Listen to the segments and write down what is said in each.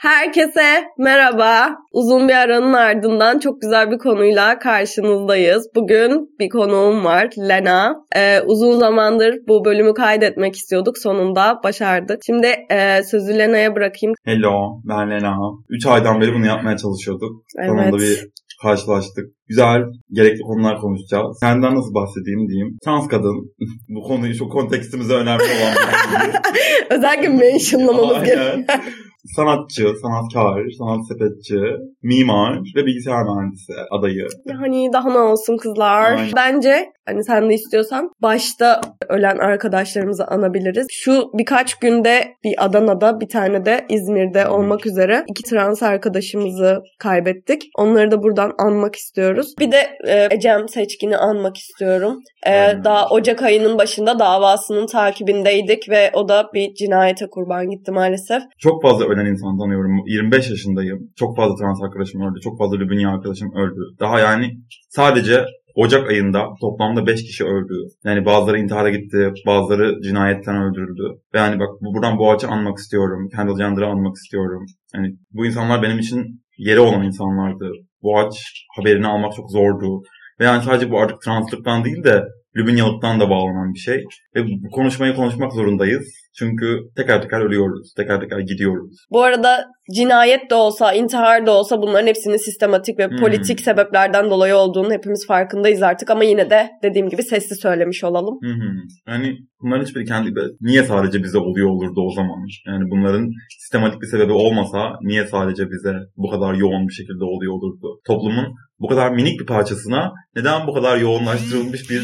Herkese merhaba. Uzun bir aranın ardından çok güzel bir konuyla karşınızdayız. Bugün bir konuğum var, Lena. Ee, uzun zamandır bu bölümü kaydetmek istiyorduk. Sonunda başardık. Şimdi e, sözü Lena'ya bırakayım. Hello, ben Lena. 3 aydan beri bunu yapmaya çalışıyorduk. Evet. Sonunda bir karşılaştık. Güzel, gerekli konular konuşacağız. Senden nasıl bahsedeyim diyeyim. Trans kadın. bu konuyu şu kontekstimize önemli olan bir. Özellikle mentionlamamız gerekiyor. Sanatçı, sanatkar, sanat sepetçi, mimar ve bilgisayar mühendisi adayı. Yani daha ne olsun kızlar. Aynen. Bence hani sen de istiyorsan başta ölen arkadaşlarımızı anabiliriz. Şu birkaç günde bir Adana'da bir tane de İzmir'de olmak üzere iki trans arkadaşımızı kaybettik. Onları da buradan anmak istiyoruz. Bir de e, Ecem Seçkin'i anmak istiyorum. E, daha Ocak ayının başında davasının takibindeydik ve o da bir cinayete kurban gitti maalesef. Çok fazla ölen insan tanıyorum. 25 yaşındayım. Çok fazla trans arkadaşım öldü. Çok fazla Lübnya arkadaşım öldü. Daha yani sadece Ocak ayında toplamda 5 kişi öldü. Yani bazıları intihara gitti, bazıları cinayetten öldürüldü. Ve yani bak bu- buradan Boğaç'ı anmak istiyorum. Kendall Jenner'ı anmak istiyorum. Yani bu insanlar benim için yeri olan insanlardı. Boğaç haberini almak çok zordu. Ve yani sadece bu artık translıktan değil de Lübnyalıktan da bağlanan bir şey. Ve bu konuşmayı konuşmak zorundayız. Çünkü teker teker ölüyoruz. Teker teker gidiyoruz. Bu arada cinayet de olsa, intihar da olsa bunların hepsinin sistematik ve Hmm. politik sebeplerden dolayı olduğunu hepimiz farkındayız artık ama yine de dediğim gibi sesli söylemiş olalım. Hı. Yani bunların hiçbiri kendi niye sadece bize oluyor olurdu o zaman? Yani bunların sistematik bir sebebi olmasa niye sadece bize bu kadar yoğun bir şekilde oluyor olurdu? Toplumun bu kadar minik bir parçasına neden bu kadar yoğunlaştırılmış bir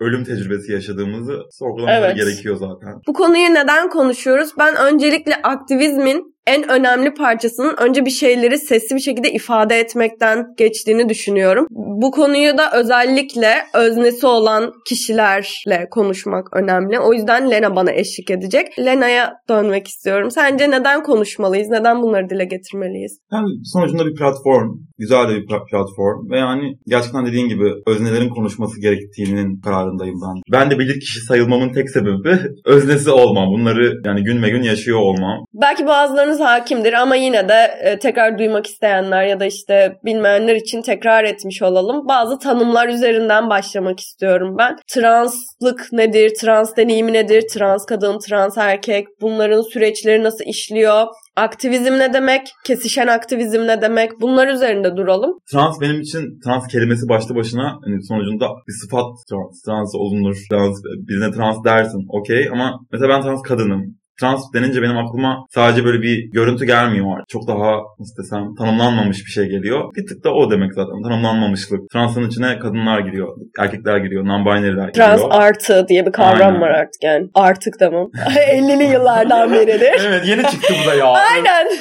ölüm tecrübesi yaşadığımızı sorgulamamız Evet. gerekiyor zaten. Bu konuyu neden konuşuyoruz? Ben öncelikle aktivizmin en önemli parçasının önce bir şeyleri sesli bir şekilde ifade etmekten geçtiğini düşünüyorum. Bu konuyu da özellikle öznesi olan kişilerle konuşmak önemli. O yüzden Lena bana eşlik edecek. Lena'ya dönmek istiyorum. Sence neden konuşmalıyız? Neden bunları dile getirmeliyiz? Yani sonucunda bir platform, güzel de bir pla- platform ve yani gerçekten dediğin gibi öznelerin konuşması gerektiğinin kararındayım ben. Ben de bilir kişi sayılmamın tek sebebi öznesi olmam. Bunları yani gün be gün yaşıyor olmam. Belki bazılarınız hakimdir ama yine de e, tekrar duymak isteyenler ya da işte bilmeyenler için tekrar etmiş olalım. Bazı tanımlar üzerinden başlamak istiyorum ben. Translık nedir? Trans deneyimi nedir? Trans kadın, trans erkek? Bunların süreçleri nasıl işliyor? Aktivizm ne demek? Kesişen aktivizm ne demek? Bunlar üzerinde duralım. Trans benim için trans kelimesi başlı başına hani sonucunda bir sıfat trans, trans olunur, trans, birine trans dersin okey ama mesela ben trans kadınım. Trans denince benim aklıma sadece böyle bir görüntü gelmiyor. Çok daha nasıl desem tanımlanmamış bir şey geliyor. Bir tık da o demek zaten tanımlanmamışlık. Transın içine kadınlar giriyor, erkekler giriyor, non-binary'ler giriyor. Trans artı diye bir kavram Aynen. var artık yani. Artık tamam. 50'li yıllardan beridir. evet yeni çıktı bu da ya. Aynen.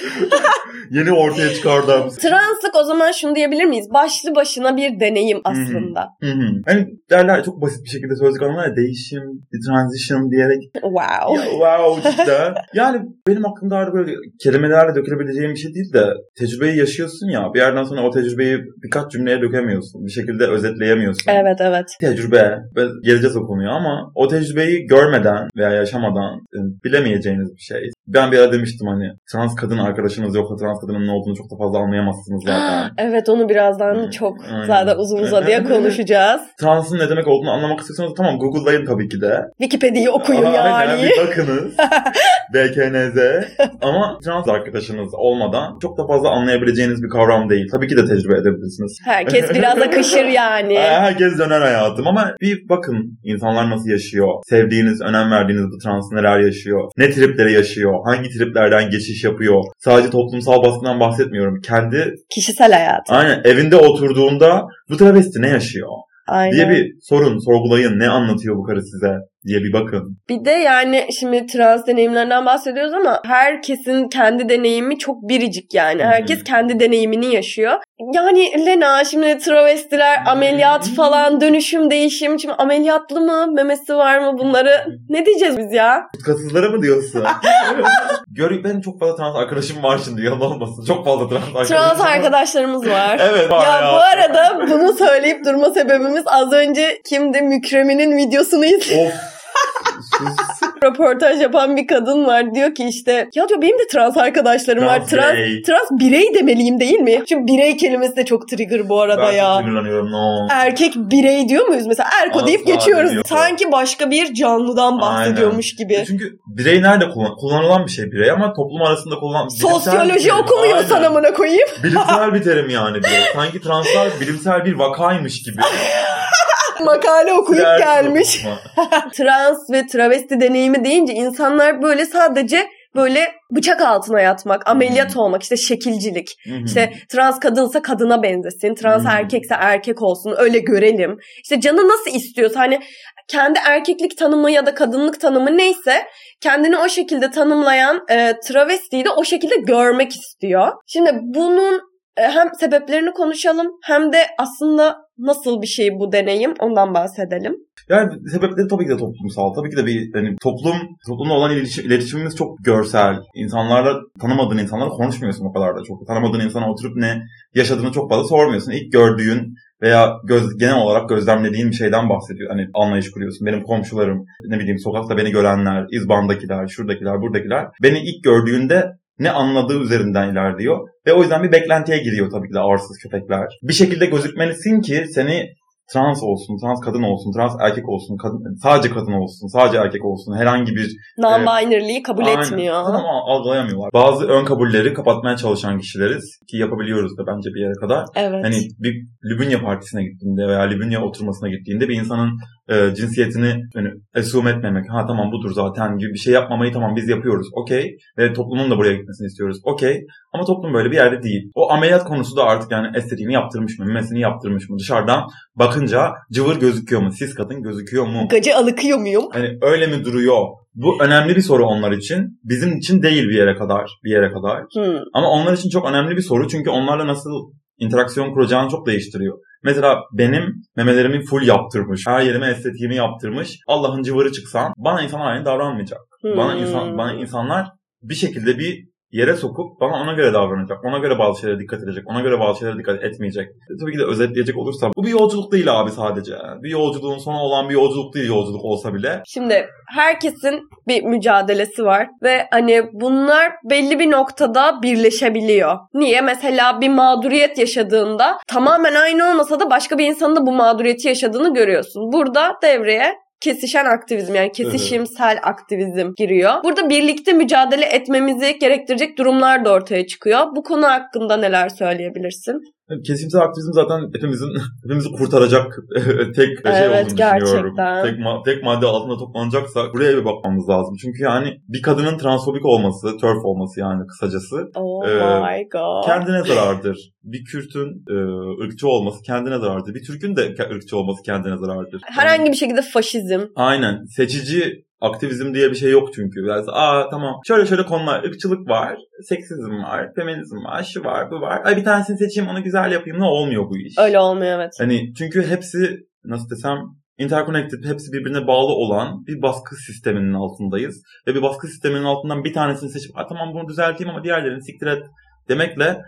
Yeni ortaya çıkardım. Translık o zaman şunu diyebilir miyiz? Başlı başına bir deneyim aslında. Hı hı. Hani derler çok basit bir şekilde sözlük anlamlar ya değişim, bir transition diyerek Wow. Ya, wow cidden. yani benim aklımda artık böyle kelimelerle dökülebileceğim bir şey değil de tecrübeyi yaşıyorsun ya bir yerden sonra o tecrübeyi birkaç cümleye dökemiyorsun. Bir şekilde özetleyemiyorsun. Evet evet. Tecrübe ve geleceğiz o konuya ama o tecrübeyi görmeden veya yaşamadan e, bilemeyeceğiniz bir şey. Ben bir ara demiştim hani trans kadın arkadaşınız yoksa trans kadının ne olduğunu çok da fazla anlayamazsınız zaten. Evet onu birazdan Aynen. çok Aynen. zaten uzun uzadıya konuşacağız. Transın ne demek olduğunu anlamak istiyorsanız tamam Google'layın tabii ki de. Wikipedia'yı okuyun Aynen, yani. bir bakınız. BKNZ. Ama trans arkadaşınız olmadan çok da fazla anlayabileceğiniz bir kavram değil. Tabii ki de tecrübe edebilirsiniz. Herkes biraz akışır yani. Herkes döner hayatım ama bir bakın insanlar nasıl yaşıyor. Sevdiğiniz, önem verdiğiniz bu trans neler yaşıyor. Ne tripleri yaşıyor. Hangi triplerden geçiş yapıyor. Sadece toplumsal baskıdan bahsetmiyorum. Kendi Kişisel hayat. aynen evinde oturduğunda bu travesti ne yaşıyor Aynen. diye bir sorun sorgulayın. Ne anlatıyor bu karı size diye bir bakın. Bir de yani şimdi trans deneyimlerinden bahsediyoruz ama herkesin kendi deneyimi çok biricik yani. Herkes kendi deneyimini yaşıyor. Yani Lena şimdi travestiler ameliyat falan dönüşüm değişim. Şimdi ameliyatlı mı memesi var mı bunları ne diyeceğiz biz ya? Tutkasızlara mı diyorsun? Gör, benim çok fazla trans arkadaşım var şimdi yalan olmasın. Çok fazla trans arkadaşım Trans var. arkadaşlarımız var. Evet var Ya bu arada bunu söyleyip durma sebebimiz az önce kimdi Mükremin'in videosunu izledim. Of. Röportaj yapan bir kadın var. Diyor ki işte ya diyor benim de trans arkadaşlarım var. Trans Trans, birey. trans birey demeliyim değil mi? Çünkü birey kelimesi de çok trigger bu arada Ben ya. çok. No. Erkek birey diyor muyuz mesela? Erko Asla deyip geçiyoruz. demiyor. Sanki başka bir canlıdan bahsediyormuş gibi. Çünkü birey nerede kullan kullanılan bir şey birey ama toplum arasında kullanılan bir Sosyoloji terim. okumuyorsan Aynen. amına koyayım. Bilimsel bir terim yani birey. Sanki translar bilimsel bir vakaymış gibi. Makale okuyup Ders gelmiş. Trans ve travesti deneyimi deyince insanlar böyle sadece böyle bıçak altına yatmak, ameliyat olmak, işte şekilcilik. Hı. İşte trans kadınsa kadına benzesin, trans Hmm. erkekse erkek olsun, öyle görelim. İşte canı nasıl istiyorsa hani kendi erkeklik tanımı ya da kadınlık tanımı neyse kendini o şekilde tanımlayan e, travestiyi de o şekilde görmek istiyor. Şimdi bunun hem sebeplerini konuşalım hem de aslında nasıl bir şey bu deneyim ondan bahsedelim. Yani sebepleri tabii ki de toplumsal. Tabii ki de bir hani toplum, toplumla olan iletişim, iletişimimiz çok görsel. İnsanlarla tanımadığın insanlarla konuşmuyorsun o kadar da çok. Tanımadığın insana oturup ne yaşadığını çok fazla sormuyorsun. İlk gördüğün veya göz, genel olarak gözlemlediğin bir şeyden bahsediyor. Hani anlayış kuruyorsun. Benim komşularım, ne bileyim sokakta beni görenler, izbandakiler, şuradakiler, buradakiler. Beni ilk gördüğünde ne anladığı üzerinden ilerliyor. Ve o yüzden bir beklentiye giriyor tabii ki de arsız köpekler. Bir şekilde gözükmelisin ki seni trans olsun, trans kadın olsun, trans erkek olsun, kadın, sadece kadın olsun, sadece erkek olsun, herhangi bir Non-binary'liği kabul Aynen. etmiyor. Ama algılayamıyorlar. Bazı ön kabulleri kapatmaya çalışan kişileriz ki yapabiliyoruz da bence bir yere kadar. Evet. Hani bir Lübünya partisine gittiğinde veya Lübünya oturmasına gittiğinde bir insanın e, cinsiyetini hani assume etmemek. Ha tamam budur zaten gibi bir şey yapmamayı tamam biz yapıyoruz. Okey. Ve toplumun da buraya gitmesini istiyoruz. Okey. Ama toplum böyle bir yerde değil. O ameliyat konusu da artık yani estetiğini yaptırmış mı, memesini yaptırmış mı? Dışarıdan bakınca cıvır gözüküyor mu? Sis kadın gözüküyor mu? Gacı alıkıyor muyum? Hani öyle mi duruyor? Bu önemli bir soru onlar için. Bizim için değil bir yere kadar. Bir yere kadar. Hmm. Ama onlar için çok önemli bir soru. Çünkü onlarla nasıl interaksiyon kuracağını çok değiştiriyor. Mesela benim memelerimi full yaptırmış. Her yerime estetiğimi yaptırmış. Allah'ın cıvırı çıksam bana insanlar aynı davranmayacak. Bana Hmm. insan bana insanlar bir şekilde bir yere sokup bana ona göre davranacak. Ona göre bazı şeylere dikkat edecek. Ona göre bazı şeylere dikkat etmeyecek. Tabii ki de özetleyecek olursam bu bir yolculuk değil abi sadece. Bir yolculuğun sonu olan bir yolculuk değil yolculuk olsa bile. Şimdi herkesin bir mücadelesi var ve hani bunlar belli bir noktada birleşebiliyor. Niye? Mesela bir mağduriyet yaşadığında tamamen aynı olmasa da başka bir insanın da bu mağduriyeti yaşadığını görüyorsun. Burada devreye kesişen aktivizm yani kesişimsel aktivizm giriyor. Burada birlikte mücadele etmemizi gerektirecek durumlar da ortaya çıkıyor. Bu konu hakkında neler söyleyebilirsin? Kesimsel aktivizm zaten hepimizin hepimizi kurtaracak tek şey Evet, olduğunu gerçekten. düşünüyorum. Tek, ma- tek madde altında toplanacaksa buraya bir bakmamız lazım. Çünkü yani bir kadının transfobik olması, turf olması yani kısacası Oh Ee, my god. kendine zarardır. Bir Kürt'ün e, ırkçı olması kendine zarardır. Bir Türk'ün de ırkçı olması kendine zarardır. Herhangi bir şekilde faşizm. Aynen. Seçici aktivizm diye bir şey yok çünkü. Biraz aa tamam şöyle şöyle konular. ırkçılık var, seksizm var, feminizm var, şu var, bu var. Ay bir tanesini seçeyim onu güzel yapayım. Ne olmuyor bu iş. Öyle olmuyor evet. Hani çünkü hepsi nasıl desem interconnected, hepsi birbirine bağlı olan bir baskı sisteminin altındayız. Ve bir baskı sisteminin altından bir tanesini seçip "Aa, tamam bunu düzelteyim ama diğerlerini siktir et demekle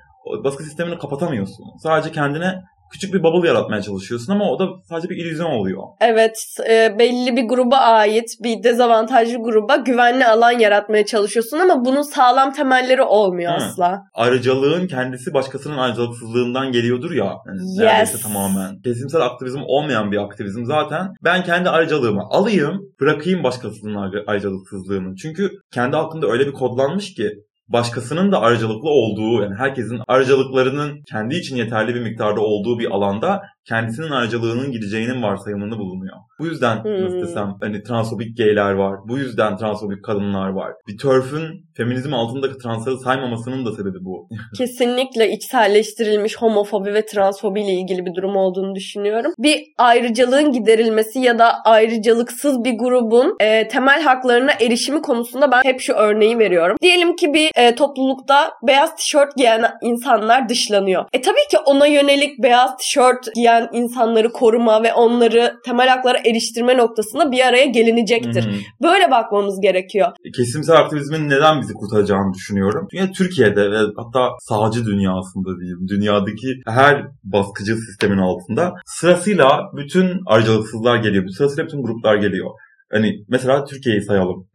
baskı sistemini kapatamıyorsun. Sadece kendine küçük bir bubble yaratmaya çalışıyorsun ama o da sadece bir illüzyon oluyor. Evet, e, belli bir gruba ait bir dezavantajlı gruba güvenli alan yaratmaya çalışıyorsun ama bunun sağlam temelleri olmuyor Hı. asla. Ayrıcalığın kendisi başkasının ayrıcalıksızlığından geliyordur ya. Yani Yes. Neredeyse tamamen. Kesimsel aktivizm olmayan bir aktivizm zaten. Ben kendi ayrıcalığımı alayım, bırakayım başkasının ayrı- ayrıcalıksızlığını. Çünkü kendi hakkında öyle bir kodlanmış ki başkasının da ayrıcalıklı olduğu yani herkesin ayrıcalıklarının kendi için yeterli bir miktarda olduğu bir alanda kendisinin ayrıcalığının gideceğinin varsayımını bulunuyor. Bu yüzden Hmm. nasıl desem hani transfobik gayler var. Bu yüzden transfobik kadınlar var. Bir törfün feminizm altındaki transları saymamasının da sebebi bu. Kesinlikle içselleştirilmiş homofobi ve transfobi ile ilgili bir durum olduğunu düşünüyorum. Bir ayrıcalığın giderilmesi ya da ayrıcalıksız bir grubun e, temel haklarına erişimi konusunda ben hep şu örneği veriyorum. Diyelim ki bir e, toplulukta beyaz tişört giyen insanlar dışlanıyor. E tabii ki ona yönelik beyaz tişört giyen insanları koruma ve onları temel haklara eriştirme noktasında bir araya gelinecektir. Hı hı. Böyle bakmamız gerekiyor. kesimsel aktivizmin neden bizi kurtaracağını düşünüyorum. Çünkü Türkiye'de ve hatta sağcı dünyasında diyeyim, dünyadaki her baskıcı sistemin altında sırasıyla bütün ayrıcalıksızlar geliyor. Sırasıyla bütün gruplar geliyor. Hani mesela Türkiye'yi sayalım.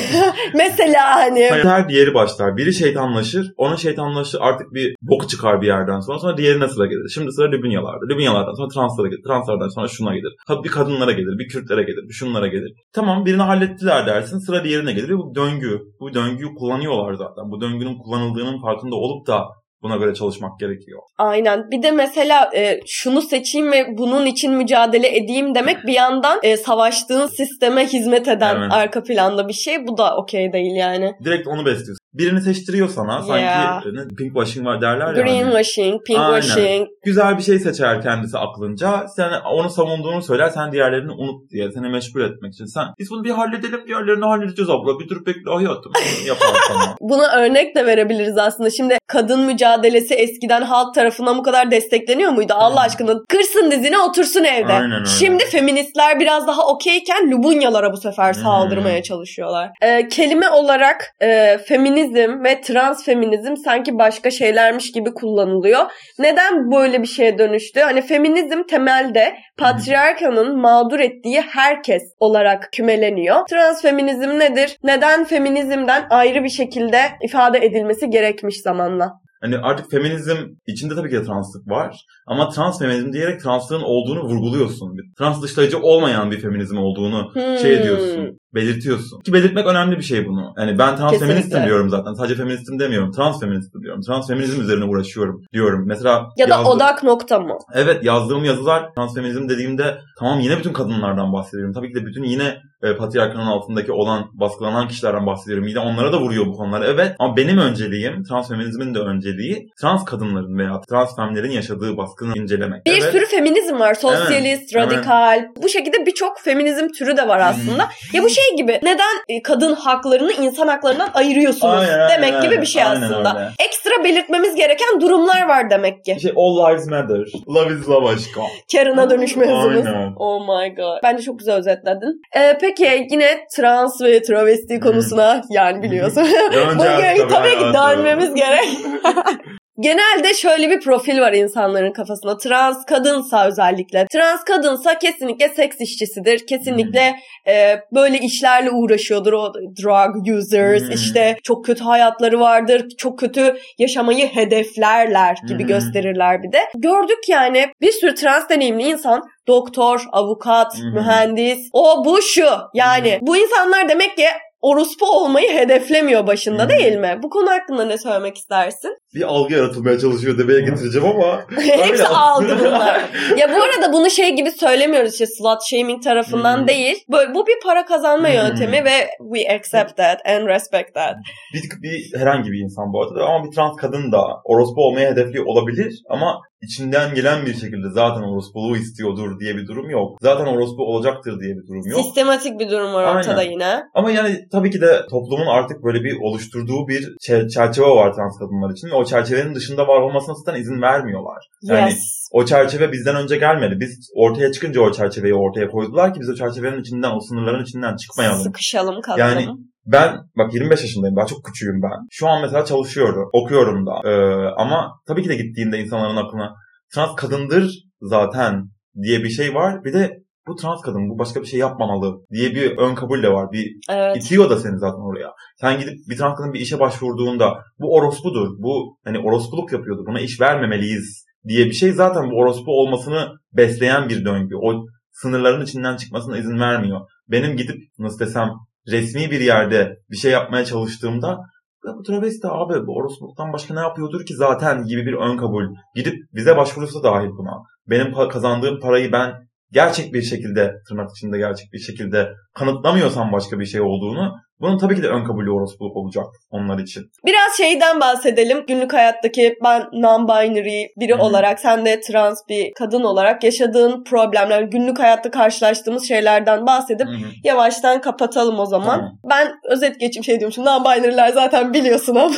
mesela hani. Her diğeri başlar. Biri şeytanlaşır. Onun şeytanlaşır artık bir boku çıkar bir yerden sonra. Sonra diğerine sıra gelir. Şimdi sıra Lübnyalarda. Lübnyalardan sonra translara gelir. Translardan sonra şuna gelir. Ha bir kadınlara gelir. Bir Kürtlere gelir. Bir şunlara gelir. Tamam birini hallettiler dersin. Sıra diğerine gelir. Bu döngü. Bu döngüyü kullanıyorlar zaten. Bu döngünün kullanıldığının farkında olup da Buna göre çalışmak gerekiyor. Aynen. Bir de mesela e, şunu seçeyim ve bunun için mücadele edeyim demek bir yandan e, savaştığın sisteme hizmet eden evet. arka planda bir şey. Bu da okey değil yani. Direkt onu besliyorsun birini seçtiriyor sana. Sanki yeah. pink washing var derler ya. Green hani. washing, pink Aynen. washing. Güzel bir şey seçer kendisi aklınca. Sen onu savunduğunu söyler. Sen diğerlerini unut diye. Seni meşgul etmek için. Sen biz bunu bir halledelim. Diğerlerini halledeceğiz abla. Bir dur bekle hayatım. Yapar sana. Buna örnek de verebiliriz aslında. Şimdi kadın mücadelesi eskiden halk tarafından bu kadar destekleniyor muydu? Allah aşkına kırsın dizine otursun evde. Aynen öyle. Şimdi feministler biraz daha okeyken Lubunyalara bu sefer saldırmaya hmm. çalışıyorlar. Ee, kelime olarak e, feminizm ve trans feminizm sanki başka şeylermiş gibi kullanılıyor. Neden böyle bir şeye dönüştü? Hani feminizm temelde patriarkanın mağdur ettiği herkes olarak kümeleniyor. Trans feminizm nedir? Neden feminizmden ayrı bir şekilde ifade edilmesi gerekmiş zamanla? Hani artık feminizm içinde tabii ki de translık var. Ama trans feminizm diyerek translığın olduğunu vurguluyorsun. Trans dışlayıcı olmayan bir feminizm olduğunu şey hmm. şey ediyorsun belirtiyorsun. Ki belirtmek önemli bir şey bunu. Yani ben trans Kesinlikle. feministim diyorum zaten. Sadece feministim demiyorum. Trans feministim diyorum. Trans feminizm üzerine uğraşıyorum diyorum. Mesela ya da yazdı... odak nokta mı? Evet yazdığım yazılar trans feminizm dediğimde tamam yine bütün kadınlardan bahsediyorum. Tabii ki de bütün yine e, patriarkanın altındaki olan baskılanan kişilerden bahsediyorum. Yine onlara da vuruyor bu konular. Evet ama benim önceliğim trans feminizmin de önceliği trans kadınların veya trans femlerin yaşadığı baskını incelemek. Bir evet. sürü feminizm var. Sosyalist, evet. radikal. Evet. Bu şekilde birçok feminizm türü de var aslında. ya bu şey şey gibi neden e, kadın haklarını insan haklarından ayırıyorsunuz aynen, demek aynen, gibi bir şey aynen aslında. Öyle. Ekstra belirtmemiz gereken durumlar var demek ki. Şey, all lives matter. Love is love aşkım. Karen'a dönüşme hızımız. Oh my god. Bence çok güzel özetledin. Ee, peki yine trans ve travesti konusuna yani biliyorsun. Bugün tabii ki dönmemiz gerek. Genelde şöyle bir profil var insanların kafasında. Trans kadınsa özellikle. Trans kadınsa kesinlikle seks işçisidir. Kesinlikle hmm. e, böyle işlerle uğraşıyordur. O drug users hmm. işte çok kötü hayatları vardır. Çok kötü yaşamayı hedeflerler gibi hmm. gösterirler bir de. Gördük yani bir sürü trans deneyimli insan doktor, avukat, hmm. mühendis, o bu şu. Yani hmm. bu insanlar demek ki orospu olmayı hedeflemiyor başında hmm. değil mi? Bu konu hakkında ne söylemek istersin? Bir algı yaratılmaya çalışıyor demeye getireceğim ama. Hepsi algı bunlar. ya bu arada bunu şey gibi söylemiyoruz işte slut shaming tarafından hmm. değil. Böyle, bu bir para kazanma hmm. yöntemi ve we accept that and respect that. Bir, bir herhangi bir insan bu arada ama bir trans kadın da orospu olmayı hedefliyor olabilir ama içinden gelen bir şekilde zaten orospuluğu istiyordur diye bir durum yok. Zaten orospu olacaktır diye bir durum yok. Sistematik bir durum var ortada Aynen. yine. Ama yani tabii ki de toplumun artık böyle bir oluşturduğu bir çerçeve var trans kadınlar için ve o çerçevenin dışında var olmasına zaten izin vermiyorlar. Yani yes. o çerçeve bizden önce gelmedi. Biz ortaya çıkınca o çerçeveyi ortaya koydular ki biz o çerçevenin içinden, o sınırların içinden çıkmayalım. Sıkışalım kalalım. Yani ben bak 25 yaşındayım daha çok küçüğüm ben. Şu an mesela çalışıyorum, okuyorum da. Ee, ama tabii ki de gittiğinde insanların aklına trans kadındır zaten diye bir şey var. Bir de bu trans kadın bu başka bir şey yapmamalı diye bir ön kabul de var. Bir evet. itiyor da seni zaten oraya. Sen gidip bir trans kadın bir işe başvurduğunda bu orospudur. Bu hani orospuluk yapıyordu. Buna iş vermemeliyiz diye bir şey zaten bu orospu olmasını besleyen bir döngü. O sınırların içinden çıkmasına izin vermiyor. Benim gidip nasıl desem resmi bir yerde bir şey yapmaya çalıştığımda ya bu travesti abi bu orospuluktan başka ne yapıyordur ki zaten gibi bir ön kabul. Gidip bize başvurursa dahil buna. Benim kazandığım parayı ben gerçek bir şekilde tırnak içinde gerçek bir şekilde kanıtlamıyorsam başka bir şey olduğunu bunun tabii ki de ön kabulü orospuluk olacak onlar için. Biraz şeyden bahsedelim. Günlük hayattaki ben non-binary biri Hı-hı. olarak sen de trans bir kadın olarak yaşadığın problemler, günlük hayatta karşılaştığımız şeylerden bahsedip Hı-hı. yavaştan kapatalım o zaman. Hı-hı. Ben özet geçim şey diyormuşum. Non-binary'ler zaten biliyorsun ama.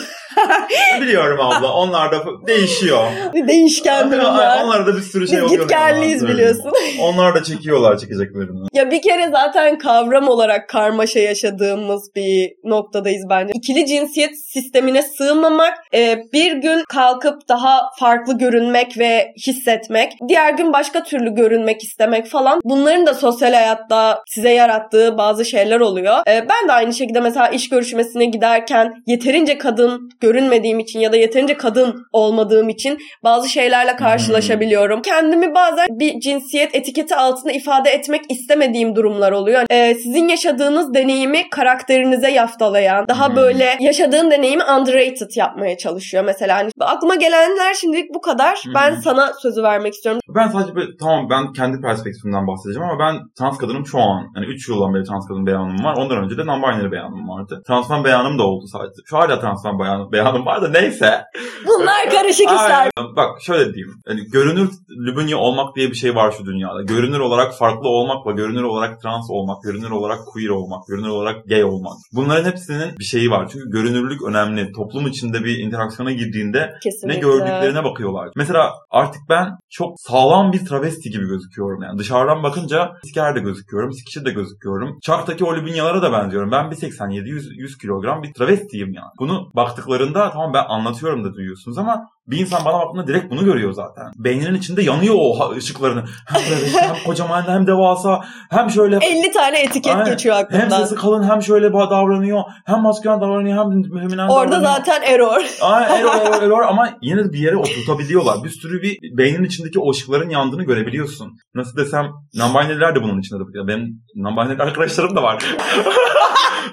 Biliyorum abla. Onlar da değişiyor. Değişken durumlar. Onlar da bir sürü şey Biz oluyor. Gitgelliyiz biliyorsun. Onlar da çekiyorlar çekeceklerini. Ya bir kere zaten kavram olarak karmaşa yaşadığımız bir noktadayız bence. İkili cinsiyet sistemine sığmamak, e, bir gün kalkıp daha farklı görünmek ve hissetmek, diğer gün başka türlü görünmek istemek falan. Bunların da sosyal hayatta size yarattığı bazı şeyler oluyor. E, ben de aynı şekilde mesela iş görüşmesine giderken yeterince kadın görünmediğim için ya da yeterince kadın olmadığım için bazı şeylerle karşılaşabiliyorum. Hmm. Kendimi bazen bir cinsiyet etiketi altında ifade etmek istemediğim durumlar oluyor. Ee, sizin yaşadığınız deneyimi karakterinize yaftalayan, daha hmm. böyle yaşadığın deneyimi underrated yapmaya çalışıyor mesela. Hani aklıma gelenler şimdilik bu kadar. Hmm. Ben sana sözü vermek istiyorum. Ben sadece böyle, tamam ben kendi perspektifimden bahsedeceğim ama ben trans kadınım şu an. Yani 3 yıldan beri trans kadın beyanım var. Ondan önce de non-binary beyanım vardı. Transman beyanım da oldu sadece. Şu hala transman beyanım, beyanım var da neyse. Bunlar karışık işler. Bak şöyle diyeyim. Yani görünür lübünye olmak diye bir şey var şu dünyada. Görünür olarak farklı olmakla, görünür olarak trans olmak, görünür olarak queer olmak, görünür olarak gay olmak. Bunların hepsinin bir şeyi var. Çünkü görünürlük önemli. Toplum içinde bir interaksiyona girdiğinde Kesinlikle. ne gördüklerine bakıyorlar. Mesela artık ben çok sağlam bir travesti gibi gözüküyorum. Yani dışarıdan bakınca siker de gözüküyorum, sikişi de gözüküyorum. Çark'taki o da benziyorum. Ben 1.87-100 kilogram bir travestiyim yani. Bunu baktıklarında tamam ben anlatıyorum da duyuyorsunuz ama bir insan bana baktığında direkt bunu görüyor zaten. Beyninin içinde yanıyor o ışıklarını. Hem travesti hem kocaman hem devasa hem şöyle... 50 tane etiket aynen, geçiyor aklımdan. Hem sesi kalın hem şöyle davranıyor. Hem maskülen davranıyor hem feminen Orada davranıyor. zaten error. Aynen error error error ama yine de bir yere oturtabiliyorlar. Bir sürü bir beynin içindeki o ışıkların yandığını görebiliyorsun. Nasıl desem non-binary'ler de bunun içinde. Benim non-binary arkadaşlarım da var.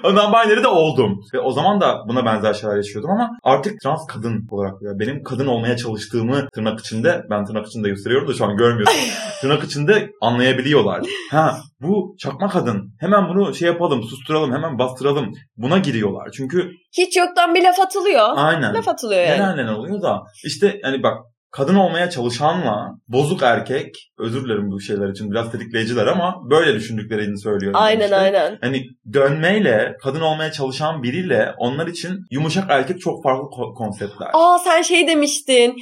non-binary de oldum. Ve o zaman da buna benzer şeyler yaşıyordum ama artık trans kadın olarak ya benim kadın olmaya çalıştığımı tırnak içinde ben tırnak içinde gösteriyorum da şu an görmüyorsun. tırnak içinde anlayabiliyorlar. Ha bu çakma kadın. Hemen bunu şey yapalım, susturalım, hemen bastıralım. Buna giriyorlar. Çünkü hiç yoktan bir laf atılıyor. Aynen. Laf atılıyor yani. Genelde ne oluyor da işte hani bak kadın olmaya çalışanla bozuk erkek özür dilerim bu şeyler için biraz tetikleyiciler ama böyle düşündüklerini söylüyorum. Aynen işte. aynen. Hani dönmeyle kadın olmaya çalışan biriyle onlar için yumuşak erkek çok farklı konseptler. Aa sen şey demiştin.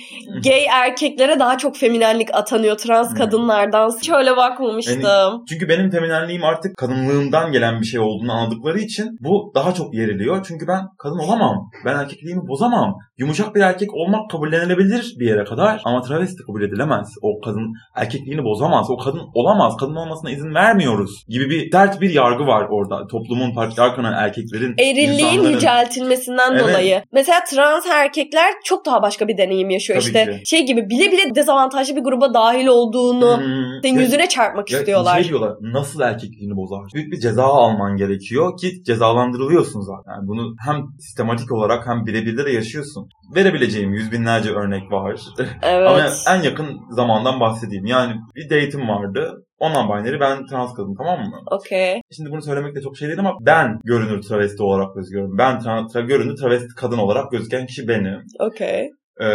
gay erkeklere daha çok feminenlik atanıyor trans kadınlardan. Şöyle bakmamıştım. Yani, çünkü benim feminenliğim artık kadınlığımdan gelen bir şey olduğunu anladıkları için bu daha çok yeriliyor. Çünkü ben kadın olamam. Ben erkekliğimi bozamam. Yumuşak bir erkek olmak kabullenilebilir bir yere kadar ama travesti kabul edilemez. O kadın erkekliğini bozamaz. O kadın olamaz. Kadın olmasına izin vermiyoruz gibi bir dert bir yargı var orada. Toplumun patriarkanın erkeklerin Erilliğin insanların... yüceltilmesinden evet. dolayı. Mesela trans erkekler çok daha başka bir deneyim yaşıyor. Tabii işte ki. şey gibi bile bile dezavantajlı bir gruba dahil olduğunu hmm. senin yüzüne çarpmak ya, istiyorlar. Şey diyorlar nasıl erkekliğini bozar? Büyük bir ceza alman gerekiyor ki cezalandırılıyorsun zaten. Yani bunu hem sistematik olarak hem birebir de yaşıyorsun. Verebileceğim yüz binlerce örnek var. Evet. Ama en yakın zamandan bahsedeyim. Yani bir date'im vardı. Ondan binary ben trans kadın tamam mı? Okey. Şimdi bunu söylemek de çok şey değil ama ben görünür travesti olarak gözüküyorum. Ben tra- tra- görünür travesti kadın olarak gözüken kişi benim. Okey. Ee,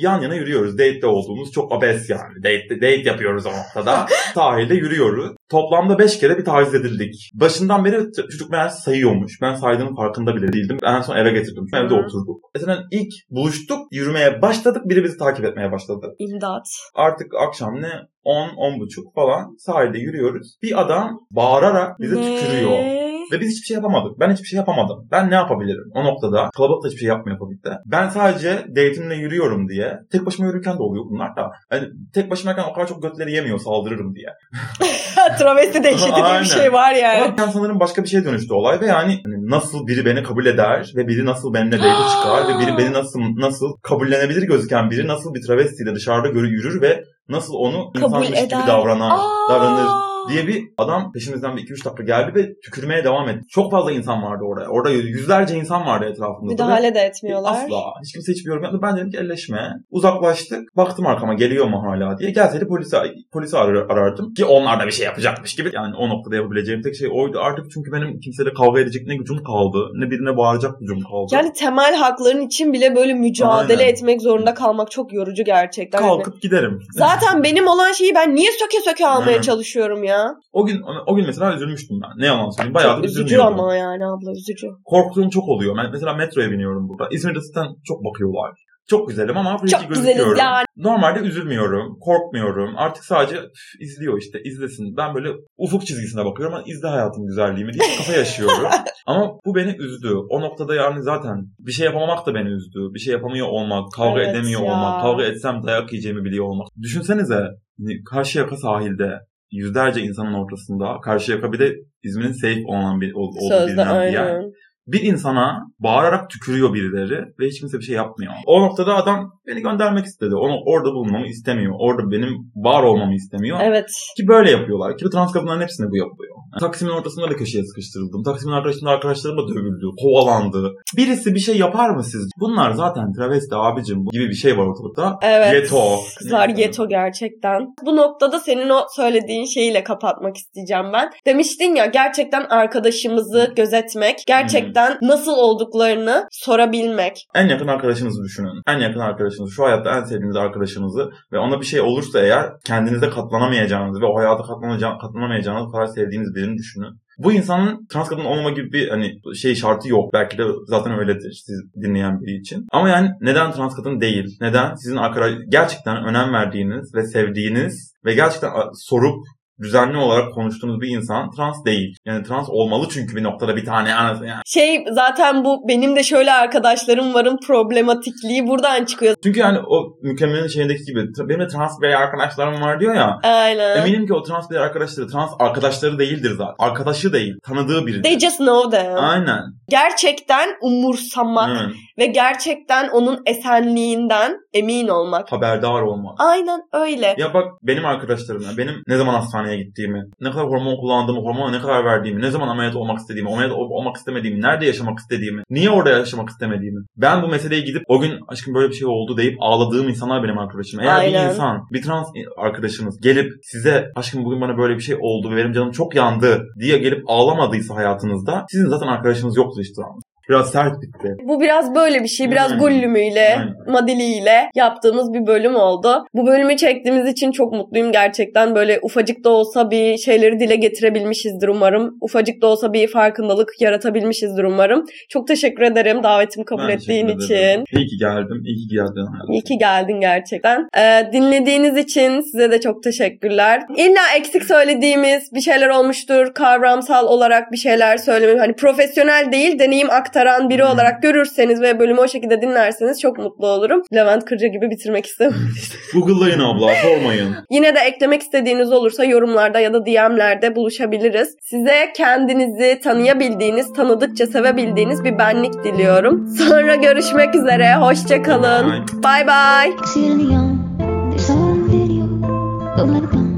yan yana yürüyoruz. Date'de olduğumuz çok abes yani. Date, date yapıyoruz o noktada. Sahilde yürüyoruz. Toplamda 5 kere bir taciz edildik. Başından beri çocuk meğer sayıyormuş. Ben saydığının farkında bile değildim. En son eve getirdim. Evde oturduk. Mesela ilk buluştuk, yürümeye başladık. Biri bizi takip etmeye başladı. İmdat. Artık akşam ne 10 10 buçuk falan sahilde yürüyoruz. Bir adam bağırarak bize ne? tükürüyor. Ve biz hiçbir şey yapamadık. Ben hiçbir şey yapamadım. Ben ne yapabilirim? O noktada kalabalık da hiçbir şey yapmıyor tabii de. Ben sadece date'imle yürüyorum diye. Tek başıma yürürken de oluyor bunlar da. Yani tek başımayken o kadar çok götleri yemiyor saldırırım diye. Travesti dehşeti diye bir şey var yani. Ama ben sanırım başka bir şeye dönüştü olay ve yani hani nasıl biri beni kabul eder ve biri nasıl benimle date çıkar ve biri beni nasıl nasıl kabullenebilir gözüken biri nasıl bir travestiyle dışarıda yürür ve nasıl onu kabul insanmış eder. gibi davranan, davranır diye bir adam peşimizden bir 2-3 dakika geldi ve tükürmeye devam etti. Çok fazla insan vardı orada. Orada yüzlerce insan vardı etrafımızda. Müdahale de etmiyorlar. Asla. Hiç kimse hiçbir yorum yapmadı. Ben dedim ki elleşme. Uzaklaştık. Baktım arkama geliyor mu hala diye. Gelseydi polisi, polisi arar, arardım. Ki onlar da bir şey yapacakmış gibi. Yani o noktada yapabileceğim tek şey oydu. Artık çünkü benim kimseyle kavga edecek ne gücüm kaldı. Ne birine bağıracak gücüm kaldı. Yani temel hakların için bile böyle mücadele Aynen. etmek zorunda kalmak çok yorucu gerçekten. Kalkıp yani. giderim. Zaten benim olan şeyi ben niye söke söke almaya çalışıyorum ya? O gün o gün mesela üzülmüştüm ben. Ne yalan söyleyeyim. Bayağı da üzücü ama yani abla üzücü. Korktuğum çok oluyor. Ben mesela metroya biniyorum burada. İzmir'de zaten çok bakıyorlar. çok güzelim ama freaky Çok gözüküyorum. yani. Normalde üzülmüyorum, korkmuyorum. Artık sadece "Üf, izliyor işte, izlesin. Ben böyle ufuk çizgisine bakıyorum ama izle hayatın güzelliğimi diye kafa yaşıyorum. ama bu beni üzdü. O noktada yani zaten bir şey yapamamak da beni üzdü. Bir şey yapamıyor olmak, kavga Evet edemiyor ya. olmak, kavga etsem dayak yiyeceğimi biliyor olmak. Düşünsenize hani Karşıyaka sahilde yüzlerce insanın ortasında Karşıyaka bir de İzmir'in safe olan bir ol- olduğu Sözde bilinen bir yer. Bir insana bağırarak tükürüyor birileri ve hiç kimse bir şey yapmıyor. O noktada adam beni göndermek istedi. Onu orada bulunmamı istemiyor. Orada benim var olmamı istemiyor. Evet. Ki böyle yapıyorlar. Ki bu trans kadınların hepsine bu yapılıyor. Yani Taksim'in ortasında da köşeye sıkıştırıldım. Taksim'in arkadaşımda arkadaşlarım da dövüldü, kovalandı. Birisi bir şey yapar mı sizce? Bunlar zaten travesti abicim gibi bir şey var ortalıkta. Evet. Yeto. Kızlar Neyse. yeto gerçekten. Bu noktada senin o söylediğin şeyiyle kapatmak isteyeceğim ben. Demiştin ya gerçekten arkadaşımızı gözetmek, gerçekten nasıl olduklarını sorabilmek. En yakın arkadaşınızı düşünün. En yakın arkadaşınızı, şu hayatta en sevdiğiniz arkadaşınızı ve ona bir şey olursa eğer kendinize katlanamayacağınızı ve o hayata katlanamayacağınız kadar sevdiğiniz birini düşünün. Bu insanın trans kadın olmama gibi bir hani şey şartı yok. Belki de zaten öyledir siz dinleyen biri için. Ama yani neden trans kadın değil? Neden sizin arkadaş gerçekten önem verdiğiniz ve sevdiğiniz ve gerçekten sorup düzenli olarak konuştuğunuz bir insan trans değil. Yani trans olmalı çünkü bir noktada bir tane anası yani. Şey zaten bu benim de şöyle arkadaşlarım varın problematikliği buradan çıkıyor. Çünkü yani o mükemmelin şeyindeki gibi benim de trans birey arkadaşlarım var diyor ya. Aynen. Eminim ki o trans birey arkadaşları trans arkadaşları değildir zaten. Arkadaşı değil. Tanıdığı biri. They just know them. Aynen. Gerçekten umursamak Evet. ve gerçekten onun esenliğinden emin olmak. Haberdar olmak. Aynen öyle. Ya bak benim arkadaşlarım benim ne zaman hastaneye gittiğimi, ne kadar hormon kullandığımı, hormona ne kadar verdiğimi, ne zaman ameliyat olmak istediğimi, ameliyat ol- olmak istemediğimi, nerede yaşamak istediğimi, niye orada yaşamak istemediğimi. Ben bu meseleye gidip o gün aşkım böyle bir şey oldu deyip ağladığım insanlar benim arkadaşım. Eğer Aynen. bir insan, bir trans arkadaşınız gelip size aşkım bugün bana böyle bir şey oldu ve benim canım çok yandı diye gelip ağlamadıysa hayatınızda sizin zaten arkadaşınız yoktur işte. Biraz sert bitti. Bu biraz böyle bir şey. Biraz Hmm. gullümüyle, Aynen. madiliyle yaptığımız bir bölüm oldu. Bu bölümü çektiğimiz için çok mutluyum gerçekten. Böyle ufacık da olsa bir şeyleri dile getirebilmişizdir umarım. Ufacık da olsa bir farkındalık yaratabilmişizdir umarım. Çok teşekkür ederim davetimi kabul Ben ettiğin için. İyi ki geldim. İyi ki geldin. İyi ki geldin gerçekten. Ee, dinlediğiniz için size de çok teşekkürler. İlla eksik söylediğimiz bir şeyler olmuştur. Kavramsal olarak bir şeyler söylemem. Hani profesyonel değil deneyim aktaran biri Hmm. olarak görürseniz ve bölümü o şekilde dinlerseniz çok mutlu olurum. Levent Kırca gibi bitirmek istemem. Google'layın abla sormayın. Yine de eklemek istediğiniz olursa yorumlarda ya da DM'lerde buluşabiliriz. Size kendinizi tanıyabildiğiniz, tanıdıkça sevebildiğiniz bir benlik diliyorum. Sonra görüşmek üzere. Hoşça kalın. Bye. Bye bye.